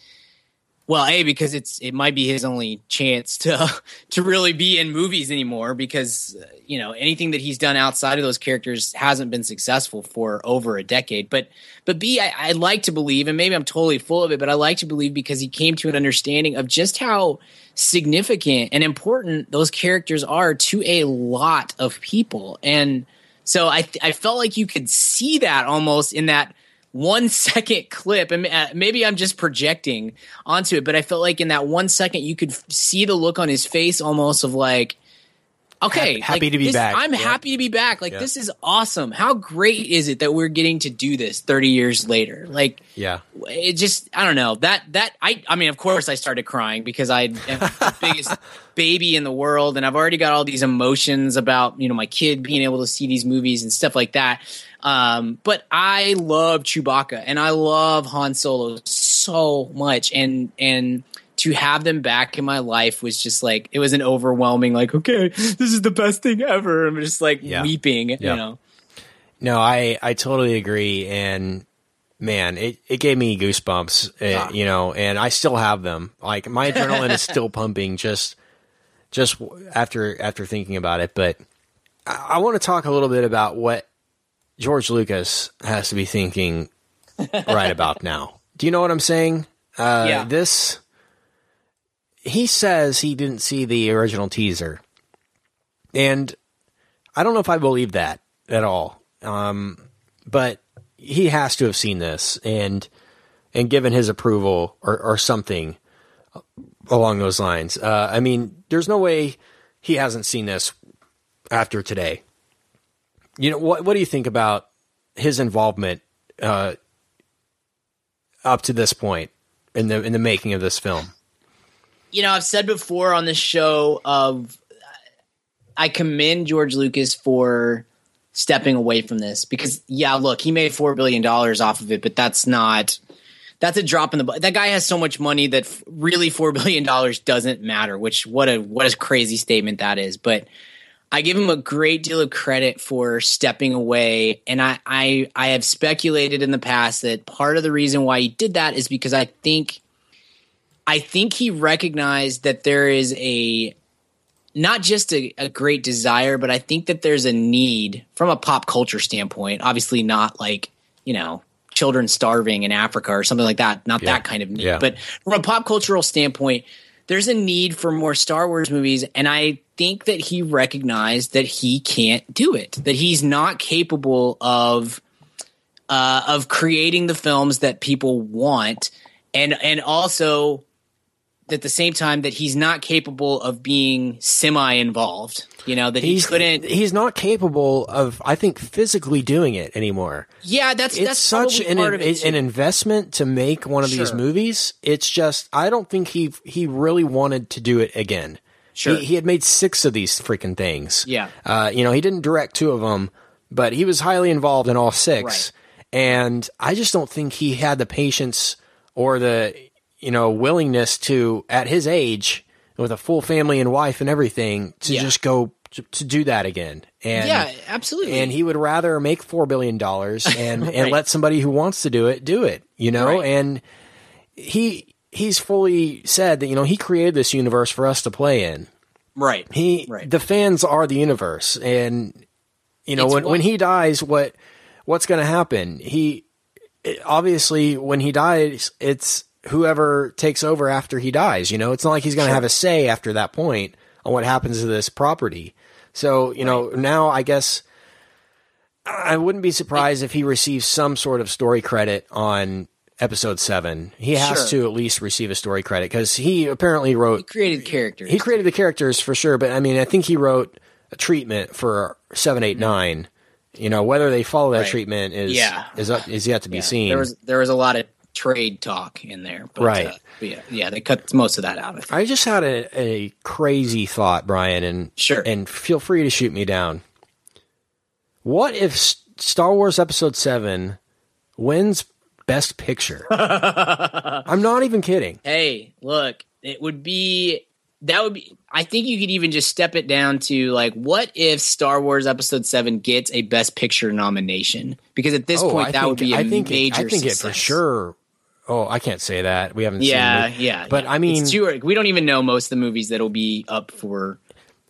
well a because it's it might be his only chance to to really be in movies anymore because uh, you know anything that he's done outside of those characters hasn't been successful for over a decade. But but b I, I like to believe and maybe i'm totally full of it but i like to believe because he came to an understanding of just how significant and important those characters are to a lot of people. And so i i felt like you could see that almost in that one second clip, and uh, maybe I'm just projecting onto it, but I felt like in that one second you could see the look on his face almost of like, okay, happy, like to be this, back. I'm yeah. happy to be back. Like yeah. this is awesome. How great is it that we're getting to do this 30 years later? Like, yeah, it just I don't know that that I I mean of course I started crying because I am the biggest baby in the world and I've already got all these emotions about you know my kid being able to see these movies and stuff like that. Um, but I love Chewbacca and I love Han Solo so much, and and to have them back in my life was just like it was an overwhelming like okay this is the best thing ever i'm just like yeah. weeping yeah. you know no i i totally agree and man it, it gave me goosebumps uh, you know and i still have them like my adrenaline is still pumping just just after after thinking about it but I, I want to talk a little bit about what george lucas has to be thinking right about now do you know what i'm saying uh, yeah. this he says he didn't see the original teaser, and I don't know if I believe that at all. Um, but he has to have seen this and and given his approval or, or something along those lines. Uh, I mean, there's no way he hasn't seen this after today. You know what? What do you think about his involvement uh, up to this point in the in the making of this film? You know, I've said before on this show of I commend George Lucas for stepping away from this because yeah, look, he made four billion dollars off of it, but that's not that's a drop in the bucket. that guy has so much money that really four billion dollars doesn't matter. Which what a what a crazy statement that is, but. I give him a great deal of credit for stepping away, and I, I I have speculated in the past that part of the reason why he did that is because I think I think he recognized that there is a not just a, a, great desire, but I think that there's a need from a pop culture standpoint. Obviously, not like you know children starving in Africa or something like that. Not Yeah. that kind of need, Yeah. but from a pop cultural standpoint, there's a need for more Star Wars movies, and I think that he recognized that he can't do it. That he's not capable of uh, of creating the films that people want, and and also at the same time that he's not capable of being semi involved. You know that he He's couldn't. He's not capable of, I think, physically doing it anymore. Yeah, that's It's that's such an it. an investment to make one of these movies. It's just I don't think he he really wanted to do it again. Sure. He, he had made six of these freaking things. Yeah. Uh, you know, he didn't direct two of them, but he was highly involved in all six. And I just don't think he had the patience or the you know willingness to at his age with a full family and wife and everything to Yeah. just go to, to do that again. And yeah, absolutely. and he would rather make four billion dollars and and let somebody who wants to do it do it you know Right. and he he's fully said that you know he created this universe for us to play in right. he Right. the fans are the universe and you know It's when what- when he dies what what's going to happen he it- obviously when he dies it's whoever takes over after he dies you know it's not like he's going to have a say after that point on what happens to this property so you know now i guess i wouldn't be surprised if he receives some sort of story credit on episode 7 he has Sure. to at least receive a story credit because he apparently wrote created characters. he created the characters for sure, but I mean, I think he wrote a treatment for seven, eight, mm-hmm. nine. You know, whether they follow that Right. treatment is Yeah. is up, is yet to be Yeah, seen. There was there was a lot of trade talk in there, but, Right. Uh, yeah, yeah, they cut most of that out. I. I just had a, a crazy thought, Brian, and Sure. and feel free to shoot me down. What if Star Wars Episode Seven wins Best Picture? I'm not even kidding. Hey, look, it would be that would be. I think you could even just step it down to like, what if Star Wars Episode Seven gets a Best Picture nomination? Because at this point, Oh, I that think, would be a I think major. it, I think success. it for sure. Oh, I can't say that. We haven't Yeah, seen it. yeah. But yeah. I mean, it's too we don't even know most of the movies that'll be up for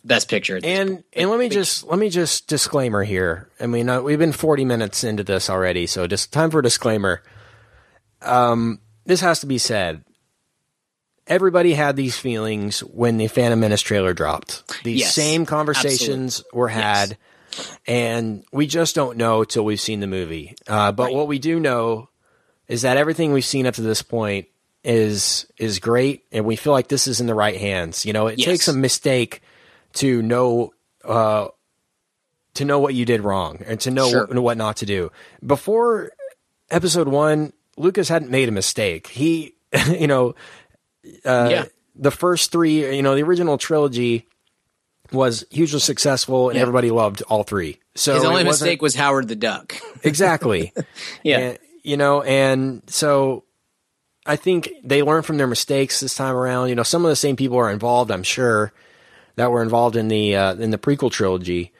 Best Picture. And and let me just let me just disclaimer here. I mean, uh, we've been 40 minutes into this already, so just time for a disclaimer. Um, this has to be said. Everybody had these feelings when the Phantom Menace trailer dropped. These Yes, same conversations were had, and we just don't know till we've seen the movie. Uh, but Right. what we do know is that everything we've seen up to this point is is great, and we feel like this is in the right hands. You know, it Yes. takes a mistake to know uh, to know what you did wrong and to know Sure. what, what not to do. Before episode one, Lucas hadn't made a mistake. He, you know, uh, yeah, the first three, you know, the original trilogy was hugely successful and Yeah. everybody loved all three. So his only mistake was Howard the Duck. exactly. yeah, And, you know, and so I think they learned from their mistakes this time around. You know, some of the same people are involved, I'm sure, that were involved in the uh, in the prequel trilogy.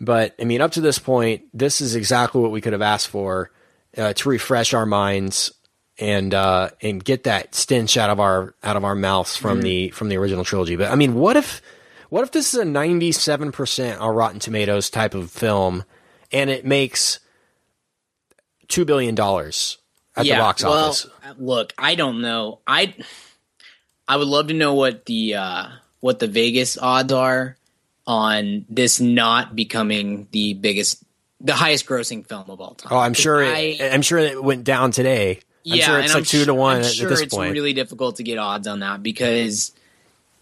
But I mean, up to this point, this is exactly what we could have asked for uh, to refresh our minds and uh, and get that stench out of our out of our mouths from the from the original trilogy. But I mean, what if what if this is a ninety seven percent on Rotten Tomatoes type of film, and it makes two billion dollars at the box well, office? Look, I don't know. I I would love to know what the uh, what the Vegas odds are on this not becoming the biggest, the highest grossing film of all time. Oh, I'm sure. I- it, I'm sure it went down today. I'm yeah, sure it's and like I'm two su- to one I'm at, sure at it's point. really difficult to get odds on that because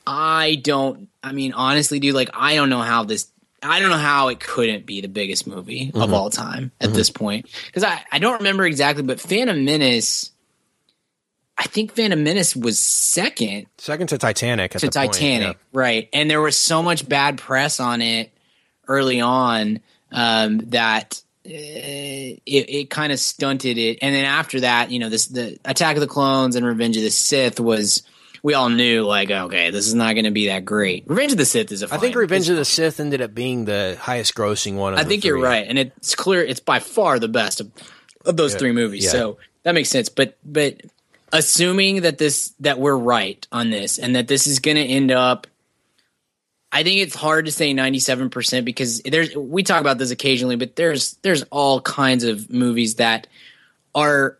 I don't. I mean, honestly, dude, like I don't know how this. I don't know how it couldn't be the biggest movie Mm-hmm. of all time at this point because I I don't remember exactly, but Phantom Menace. I think Phantom Menace was second Second to Titanic. At to the point, Titanic, right? And there was so much bad press on it early on um, that uh, it, it kind of stunted it. And then after that, you know, this the Attack of the Clones and Revenge of the Sith was. We all knew, like, okay, this is not going to be that great. Revenge of the Sith is a. I think Revenge of the Sith ended up being the highest grossing one. Of I think you're right, and it's clear it's by far the best of, of those three movies. yeah. So that makes sense. But but assuming that this that we're right on this, and that this is going to end up, I think it's hard to say 97 percent because there's we talk about this occasionally, but there's there's all kinds of movies that are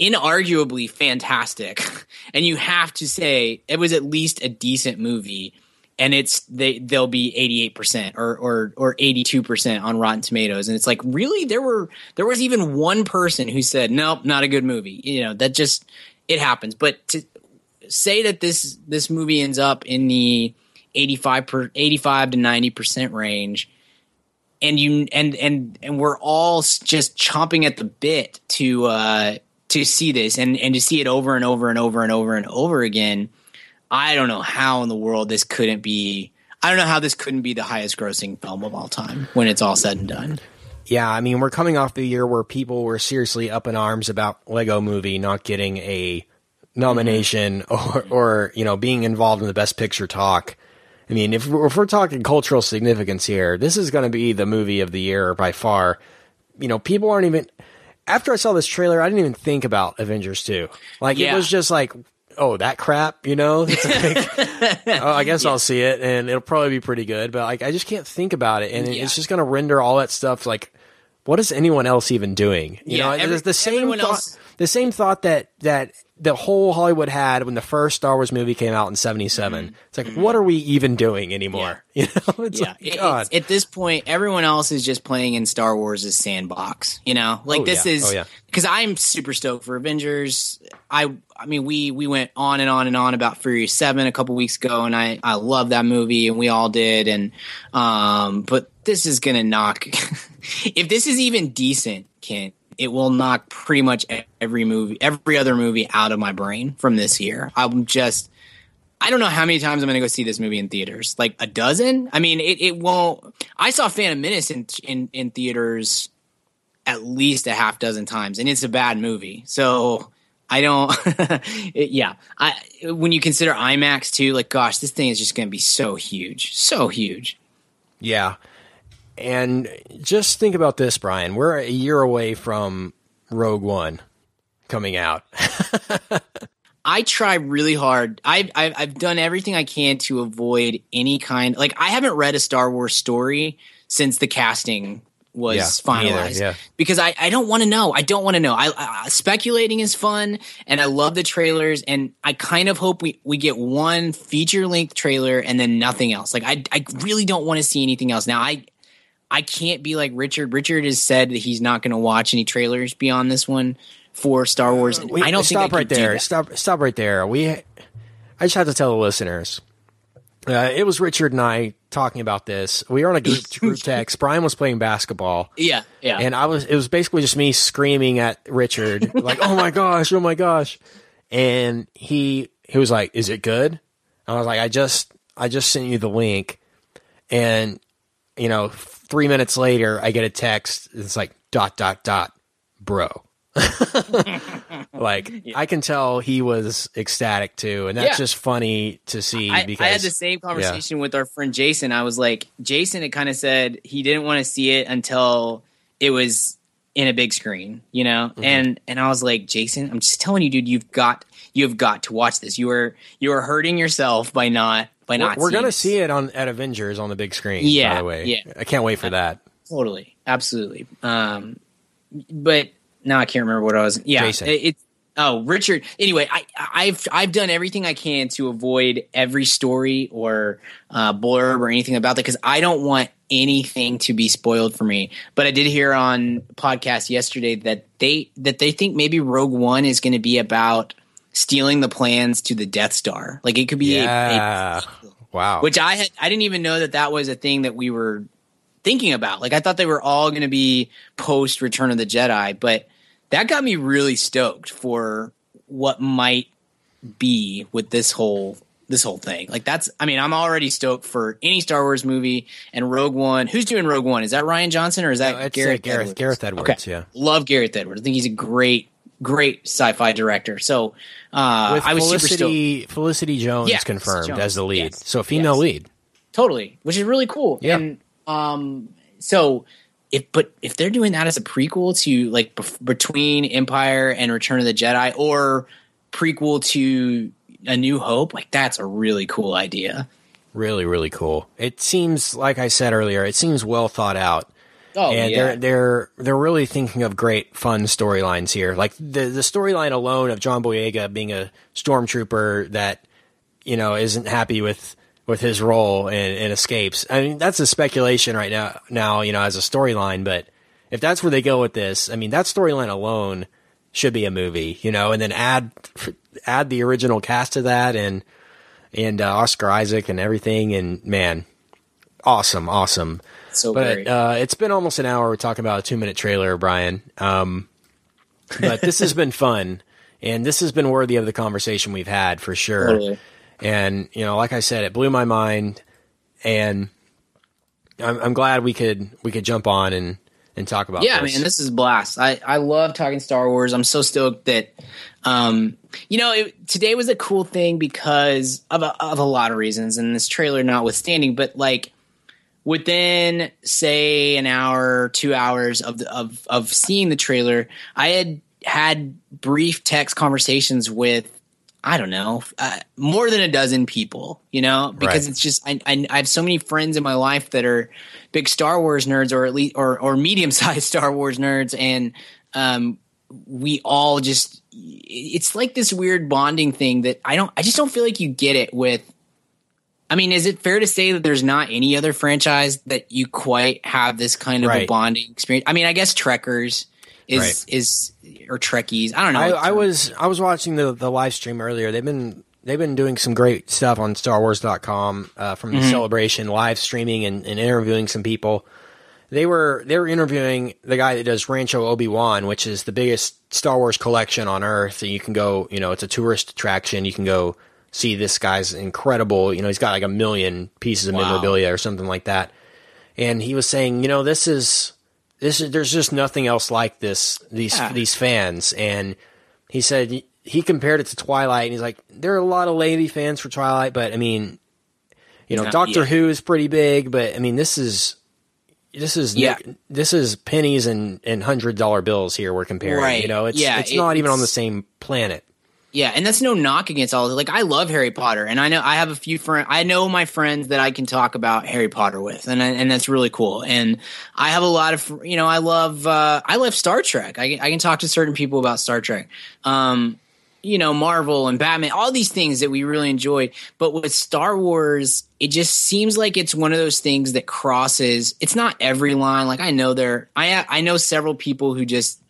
inarguably fantastic, and you have to say it was at least a decent movie. And it's they they'll be eighty eight percent or or or eighty two percent on Rotten Tomatoes, and it's like really there were there was even one person who said nope not a good movie. You know that just it happens. But to say that this this movie ends up in the 85 per 85 to 90 percent range and you and and and we're all just chomping at the bit to uh to see this and and to see it over and over and over and over and over again i don't know how in the world this couldn't be i don't know how this couldn't be the highest grossing film of all time when it's all said and done Yeah, I mean, we're coming off the year where people were seriously up in arms about Lego Movie not getting a nomination mm-hmm. or, or you know, being involved in the Best Picture talk. I mean, if if we're talking cultural significance here, this is going to be the movie of the year by far. You know, people aren't even. After I saw this trailer, I didn't even think about Avengers 2. Like, it was just like, oh, that crap, you know? Like, oh, I guess I'll see it and it'll probably be pretty good, but like, I just can't think about it. And Yeah. it's just going to render all that stuff like, what is anyone else even doing? You Yeah, know, every- the same thought, else- the same thought that that the whole Hollywood had when the first Star Wars movie came out in '77. It's like, what are we even doing anymore? You know, it's Mm-hmm. yeah, like, it- God, it's- at this point, everyone else is just playing in Star Wars' sandbox. You know, like Oh, this yeah. is Oh, yeah. because I'm super stoked for Avengers. I, I mean, we we went on and on and on about Furious Seven a couple weeks ago, and I I love that movie, and we all did. And um, but this is gonna knock. if this is even decent, Kent, it will knock pretty much every movie, every other movie out of my brain from this year. I'm just. I don't know how many times I'm going to go see this movie in theaters. Like a dozen. I mean, it, it won't. I saw Phantom Menace in, in in theaters at least a half dozen times, and it's a bad movie. So I don't. it- yeah, I when you consider IMAX too, like gosh, this thing is just going to be so huge, so huge. yeah. And just think about this, Brian. We're a year away from Rogue One coming out. I try really hard. I've, I've I've done everything I can to avoid any kind. Like I haven't read a Star Wars story since the casting was Yeah, finalized yeah. because I, I don't want to know. I don't want to know. I, I speculating is fun, and I love the trailers, and I kind of hope we we get one feature length trailer and then nothing else. Like I I really don't want to see anything else. Now I I can't be like Richard. Richard has said that he's not going to watch any trailers beyond this one for Star Wars. and Wait, I don't stop think I right there. Stop. Stop right there. We. I just have to tell the listeners. Uh, it was Richard and I talking about this. We were on a group, group text. Brian was playing basketball. Yeah, yeah. And I was, it was basically just me screaming at Richard, like, "Oh my gosh, oh my gosh!" And he he was like, "Is it good?" And I was like, "I just I just sent you the link," and you know, three minutes later, I get a text. It's like dot dot dot, bro. like I can tell he was ecstatic too, and that's Yeah. just funny to see I, because I had the same conversation with our friend Jason. I was like, Jason it kind of said he didn't want to see it until it was in a big screen, you know. Mm-hmm. And and I was like, Jason, I'm just telling you, dude, you've got you've got to watch this. You are you are hurting yourself by not by We're, not. we're gonna see it on at Avengers on the big screen. by Yeah, the way, yeah. I can't wait for that. totally, absolutely. Um, but now I can't remember what I was. Yeah, Jason. it, it's oh Richard. Anyway, I I've I've done everything I can to avoid every story or uh, blurb or anything about that because I don't want anything to be spoiled for me. But I did hear on podcast yesterday that they that they think maybe Rogue One is going to be about stealing the plans to the Death Star. Like it could be a- a wow. which I had I didn't even know that that was a thing that we were thinking about. Like I thought they were all going to be post Return of the Jedi, but that got me really stoked for what might be with this whole this whole thing. Like that's I mean, I'm already stoked for any Star Wars movie and Rogue One. Who's doing Rogue One? Is that Rian Johnson or is that No, uh, Gareth Gareth- Edwards? Gareth Edwards, yeah. Love Gareth Edwards. I think he's a great great sci-fi director. So uh With I was super stoked. Felicity Felicity Jones Yeah, confirmed Jones, as the lead, yes, so female yes. lead. totally which is really cool Yeah. and um so if but if they're doing that as a prequel to like bef- between empire and return of the jedi or prequel to a new hope like that's a really cool idea Really, really cool. It seems like I said earlier. It seems well thought out. Oh, and yeah. they're they're they're really thinking of great fun storylines here. Like the the storyline alone of John Boyega being a stormtrooper that you know isn't happy with with his role and, and escapes. I mean, that's a speculation right now. Now you know as a storyline, but if that's where they go with this, I mean, that storyline alone should be a movie. You know, and then add add the original cast to that and and uh, Oscar Isaac and everything, and man, awesome, awesome. So But uh, it's been almost an hour. We're talking about a two minute trailer, Brian. Um, but this has been fun, and this has been worthy of the conversation we've had for sure. Totally. And you know, like I said, it blew my mind, and I'm, I'm glad we could we could jump on and and talk about. yeah, this. man, this is a blast. I I love talking Star Wars. I'm so stoked that, um, you know, it, today was a cool thing because of a, of a lot of reasons, and this trailer notwithstanding. But like within say an hour, two hours of the, of of seeing the trailer, I had had brief text conversations with I don't know, uh, more than a dozen people, you know, because Right. it's just I, I I have so many friends in my life that are big Star Wars nerds, or at least or or medium sized Star Wars nerds, and um, we all just it's like this weird bonding thing that I don't I just don't feel like you get it with. I mean, is it fair to say that there's not any other franchise that you quite have this kind of a bonding experience? I mean, I guess Trekkers is Right. is or Trekkies. I don't know. I, I was I was watching the the live stream earlier. They've been they've been doing some great stuff on StarWars.com uh, from the celebration, live streaming and, and interviewing some people. They were they were interviewing the guy that does Rancho Obi Wan, which is the biggest Star Wars collection on Earth. And you can go, you know, it's a tourist attraction. You can go see this guy's incredible. You know, he's got like a million pieces of Wow. memorabilia or something like that. And he was saying, you know, this is this is there's just nothing else like this these Yeah. these fans and he said he compared it to Twilight and he's like there are a lot of lady fans for Twilight but I mean you know Yeah, Doctor. Who is pretty big but I mean this is this is Yeah. this is pennies and and hundred dollar bills here we're comparing Right. you know it's Yeah, it's not even on the same planet Yeah, and that's no knock against all of it. Like I love Harry Potter, and I know I have a few friends. I know my friends that I can talk about Harry Potter with, and and that's really cool. And I have a lot of you know I love uh, I love Star Trek. I, I can talk to certain people about Star Trek. Um, you know Marvel and Batman, all these things that we really enjoy. But with Star Wars, it just seems like it's one of those things that crosses. It's not every line. Like I know there, I I know several people who just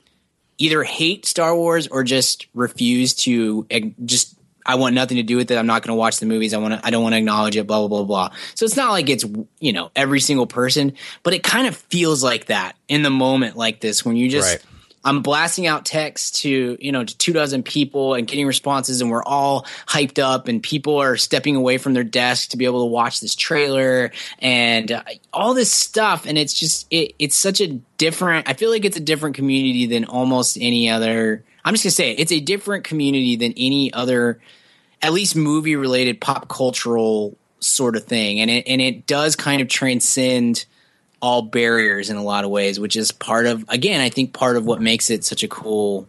either hate Star Wars or just refuse to just I want nothing to do with it. I'm not going to watch the movies. I want to I don't want to acknowledge it blah blah blah blah. So it's not like it's you know every single person, but it kind of feels like that in the moment like this when you just Right. I'm blasting out texts to you know to two dozen people and getting responses, and we're all hyped up, and people are stepping away from their desk to be able to watch this trailer and uh, all this stuff, and it's just it, it's such a different. I feel like it's a different community than almost any other. I'm just gonna say it, it's a different community than any other, at least movie related pop cultural sort of thing, and it and it does kind of transcend all barriers in a lot of ways, which is part of again, I think part of what makes it such a cool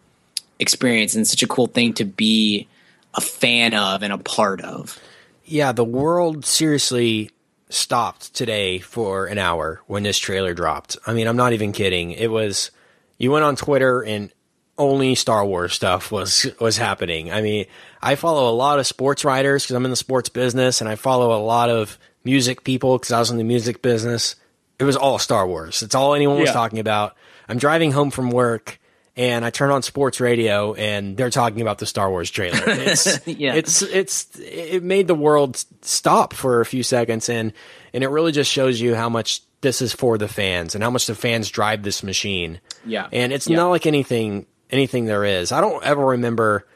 experience and such a cool thing to be a fan of and a part of. yeah the world seriously stopped today for an hour when this trailer dropped I mean I'm not even kidding it was you went on Twitter and only Star Wars stuff was was happening. I mean, I follow a lot of sports writers because I'm in the sports business, and I follow a lot of music people because I was in the music business. It was all Star Wars. It's all anyone was Yeah. talking about. I'm driving home from work, and I turn on sports radio, and they're talking about the Star Wars trailer. It's Yeah. it's it's it made the world stop for a few seconds, and and it really just shows you how much this is for the fans and how much the fans drive this machine. Yeah. And it's Yeah. not like anything anything there is. I don't ever remember,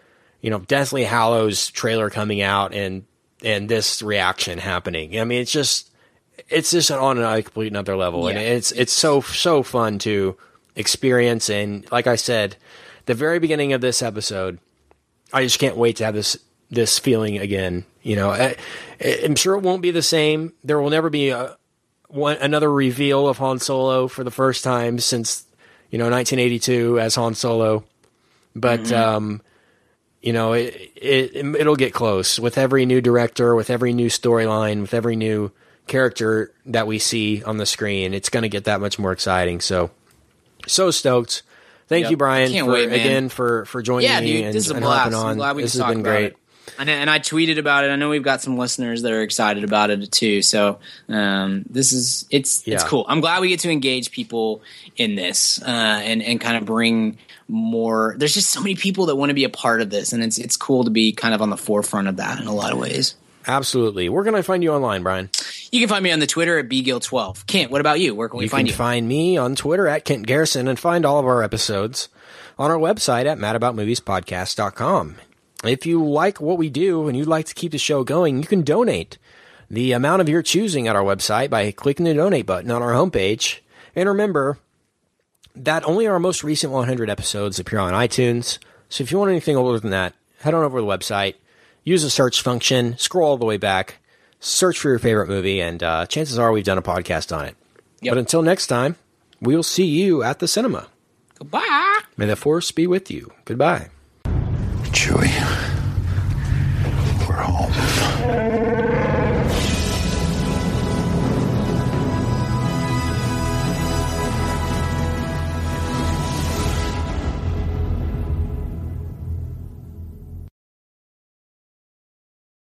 you know, Deathly Hallows trailer coming out and and this reaction happening. I mean, it's just it's just on a complete another level, and it's it's so so fun to experience. And like I said, the very beginning of this episode, I just can't wait to have this this feeling again. You know, I, I'm sure it won't be the same. There will never be a one another reveal of Han Solo for the first time since you know 1982 as Han Solo, but um, you know it, it it'll get close with every new director, with every new storyline, with every new character that we see on the screen, it's going to get that much more exciting. So, so stoked. Thank Yep. you, Brian, Can't for, wait, man. again for for joining Yeah, me dude, and, this is a and blast. on. I'm glad we this has talk been about great. it. And, and I tweeted about it. I know we've got some listeners that are excited about it too. So um, this is it's it's cool. I'm glad we get to engage people in this uh, and and kind of bring more. There's just so many people that want to be a part of this, and it's it's cool to be kind of on the forefront of that in a lot of ways. Absolutely. Where can I find you online, Brian? You can find me on the Twitter at bgill12. Kent, what about you? Where can we You find can you? find me on Twitter at Kent Garrison and find all of our episodes on our website at madaboutmoviespodcast.com. If you like what we do and you'd like to keep the show going, you can donate the amount of your choosing at our website by clicking the donate button on our homepage. And remember that only our most recent 100 episodes appear on iTunes. So if you want anything older than that, head on over to the website, use the search function, scroll all the way back, search for your favorite movie, and uh, chances are we've done a podcast on it. Yep. But until next time, we will see you at the cinema. Goodbye. May the force be with you. Goodbye. Chewie.